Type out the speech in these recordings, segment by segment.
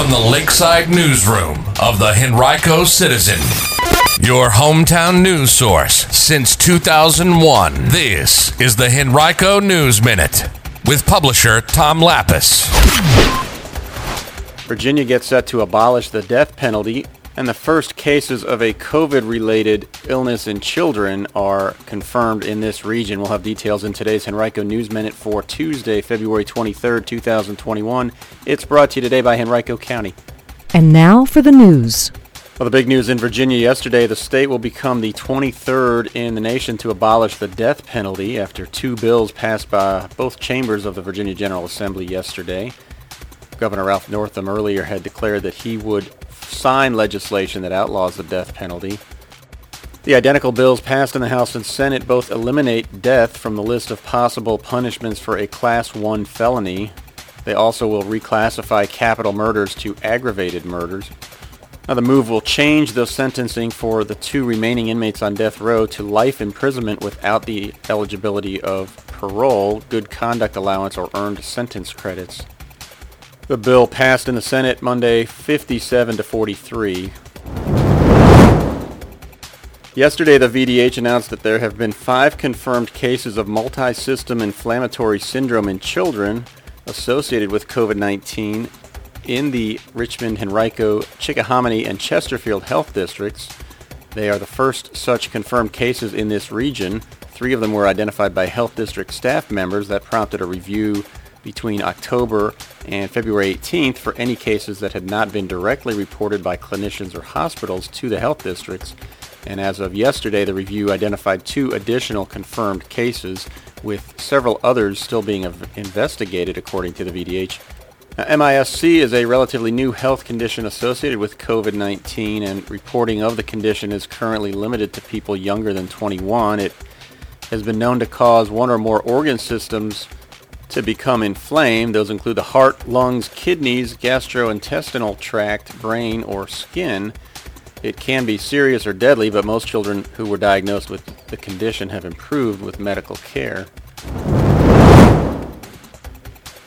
from the Lakeside Newsroom of the Henrico Citizen, your hometown news source since 2001. This is the Henrico News Minute with publisher Tom Lappas. Virginia gets set to abolish the death penalty, and the first cases of a COVID related illness in children are confirmed in this region. We'll have details in today's Henrico News Minute for Tuesday, February 23rd, 2021. It's brought to you today by Henrico County. And now for the news. Well, the big news in Virginia yesterday the state will become the 23rd in the nation to abolish the death penalty after two bills passed by both chambers of the Virginia General Assembly yesterday. Governor Ralph Northam earlier had declared that he would sign legislation that outlaws the death penalty. The identical bills passed in the House and Senate both eliminate death from the list of possible punishments for a Class 1 felony. They also will reclassify capital murders to aggravated murders. Now, the move will change the sentencing for the two remaining inmates on death row to life imprisonment without the eligibility of parole, good conduct allowance, or earned sentence credits. The bill passed in the Senate Monday 57 to 43. Yesterday, the VDH announced that there have been five confirmed cases of multi-system inflammatory syndrome in children associated with COVID-19 in the Richmond, Henrico, Chickahominy, and Chesterfield health districts. They are the first such confirmed cases in this region. Three of them were identified by health district staff members that prompted a review between October and February 18th for any cases that had not been directly reported by clinicians or hospitals to the health districts. And as of yesterday, the review identified two additional confirmed cases, with several others still being investigated, according to the VDH. Now, MISC is a relatively new health condition associated with COVID-19 and reporting of the condition is currently limited to people younger than 21. It has been known to cause one or more organ systems to become inflamed. Those include the heart, lungs, kidneys, gastrointestinal tract, brain, or skin. It can be serious or deadly, but most children who were diagnosed with the condition have improved with medical care.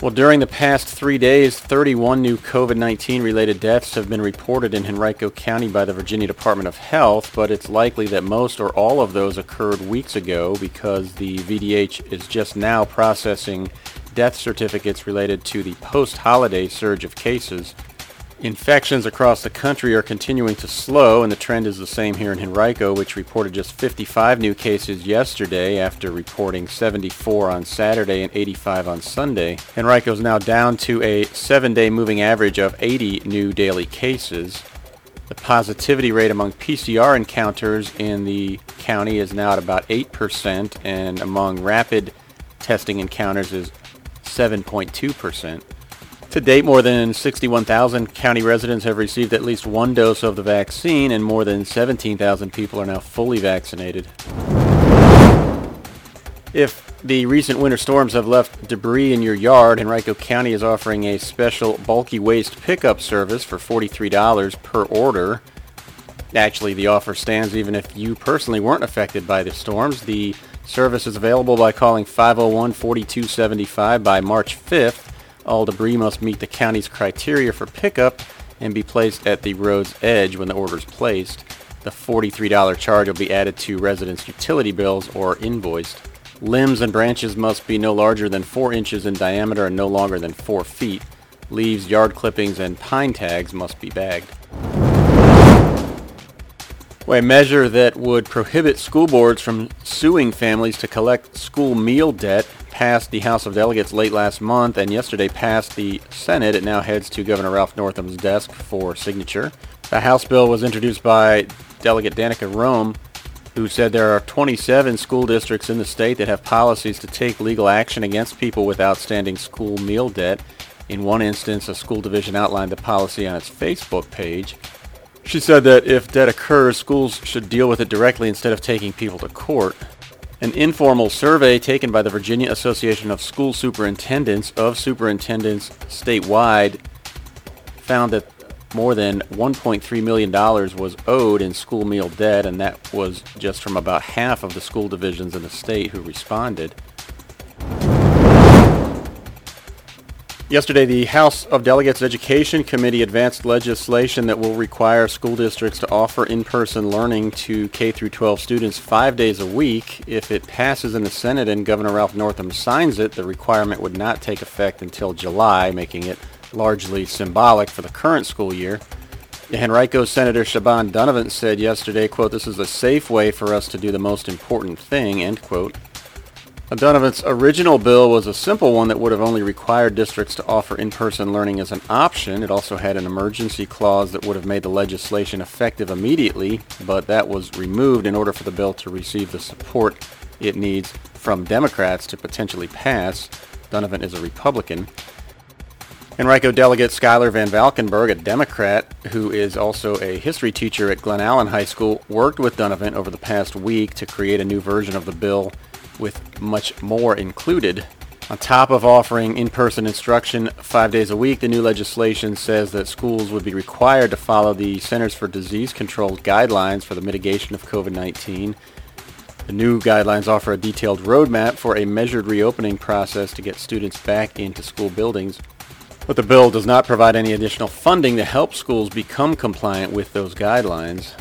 Well, during the past three days, 31 new COVID-19 related deaths have been reported in Henrico County by the Virginia Department of Health, but it's likely that most or all of those occurred weeks ago because the VDH is just now processing death certificates related to the post-holiday surge of cases. Infections across the country are continuing to slow, and the trend is the same here in Henrico, which reported just 55 new cases yesterday after reporting 74 on Saturday and 85 on Sunday. Henrico is now down to a seven-day moving average of 80 new daily cases. The positivity rate among PCR encounters in the county is now at about 8%, and among rapid testing encounters is 7.2%. To date, more than 61,000 county residents have received at least one dose of the vaccine, and more than 17,000 people are now fully vaccinated. If the recent winter storms have left debris in your yard, Henrico County is offering a special bulky waste pickup service for $43 per order. Actually, the offer stands even if you personally weren't affected by the storms. The service is available by calling 501-4275 by March 5th. All debris must meet the county's criteria for pickup and be placed at the road's edge when the order is placed. The $43 charge will be added to residents' utility bills or invoiced. Limbs and branches must be no larger than 4 inches in diameter and no longer than 4 feet. Leaves, yard clippings, and pine tags must be bagged. Well, a measure that would prohibit school boards from suing families to collect school meal debt passed the House of Delegates late last month and yesterday passed the Senate. It now heads to Governor Ralph Northam's desk for signature. The House bill was introduced by Delegate Danica Roem, who said there are 27 school districts in the state that have policies to take legal action against people with outstanding school meal debt. In one instance, a school division outlined the policy on its Facebook page. She said that if debt occurs, schools should deal with it directly instead of taking people to court. An informal survey taken by the Virginia Association of School Superintendents of superintendents statewide found that more than $1.3 million was owed in school meal debt, and that was just from about half of the school divisions in the state who responded. Yesterday, the House of Delegates Education Committee advanced legislation that will require school districts to offer in-person learning to K through 12 students five days a week. If it passes in the Senate and Governor Ralph Northam signs it, the requirement would not take effect until July, making it largely symbolic for the current school year. Henrico Senator Siobhan Dunnavant said yesterday, quote, this is a safe way for us to do the most important thing, end quote. Dunnavant's original bill was a simple one that would have only required districts to offer in-person learning as an option. It also had an emergency clause that would have made the legislation effective immediately, but that was removed in order for the bill to receive the support it needs from Democrats to potentially pass. Dunnavant is a Republican. And Henrico delegate Schuyler Van Valkenburg, a Democrat who is also a history teacher at Glen Allen High School, worked with Dunnavant over the past week to create a new version of the bill with much more included. On top of offering in-person instruction five days a week, the new legislation says that schools would be required to follow the Centers for Disease Control guidelines for the mitigation of COVID-19. The new guidelines offer a detailed roadmap for a measured reopening process to get students back into school buildings. But the bill does not provide any additional funding to help schools become compliant with those guidelines.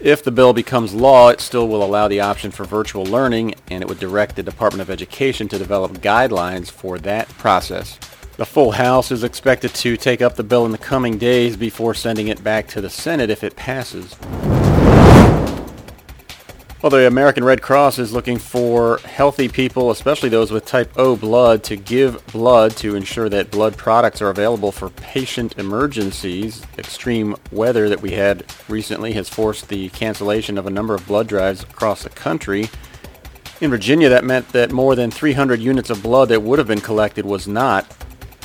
If the bill becomes law, it still will allow the option for virtual learning, and it would direct the Department of Education to develop guidelines for that process. The full House is expected to take up the bill in the coming days before sending it back to the Senate if it passes. Well, the American Red Cross is looking for healthy people, especially those with type O blood, to give blood to ensure that blood products are available for patient emergencies. Extreme weather that we had recently has forced the cancellation of a number of blood drives across the country. In Virginia, that meant that more than 300 units of blood that would have been collected was not.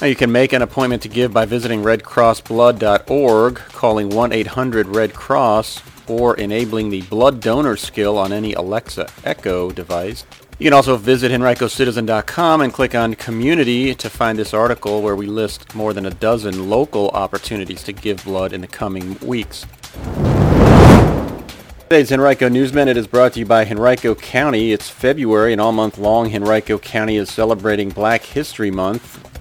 Now, you can make an appointment to give by visiting redcrossblood.org, calling 1-800-RED-CROSS, or enabling the blood donor skill on any Alexa Echo device. You can also visit henricocitizen.com and click on Community to find this article where we list more than a dozen local opportunities to give blood in the coming weeks. Today's Henrico News Minute is brought to you by Henrico County. It's February and all month long Henrico County is celebrating Black History Month.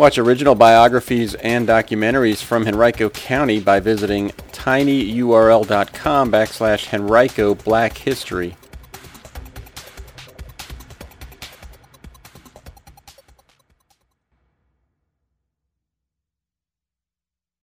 Watch original biographies and documentaries from Henrico County by visiting tinyurl.com backslash Henrico Black History.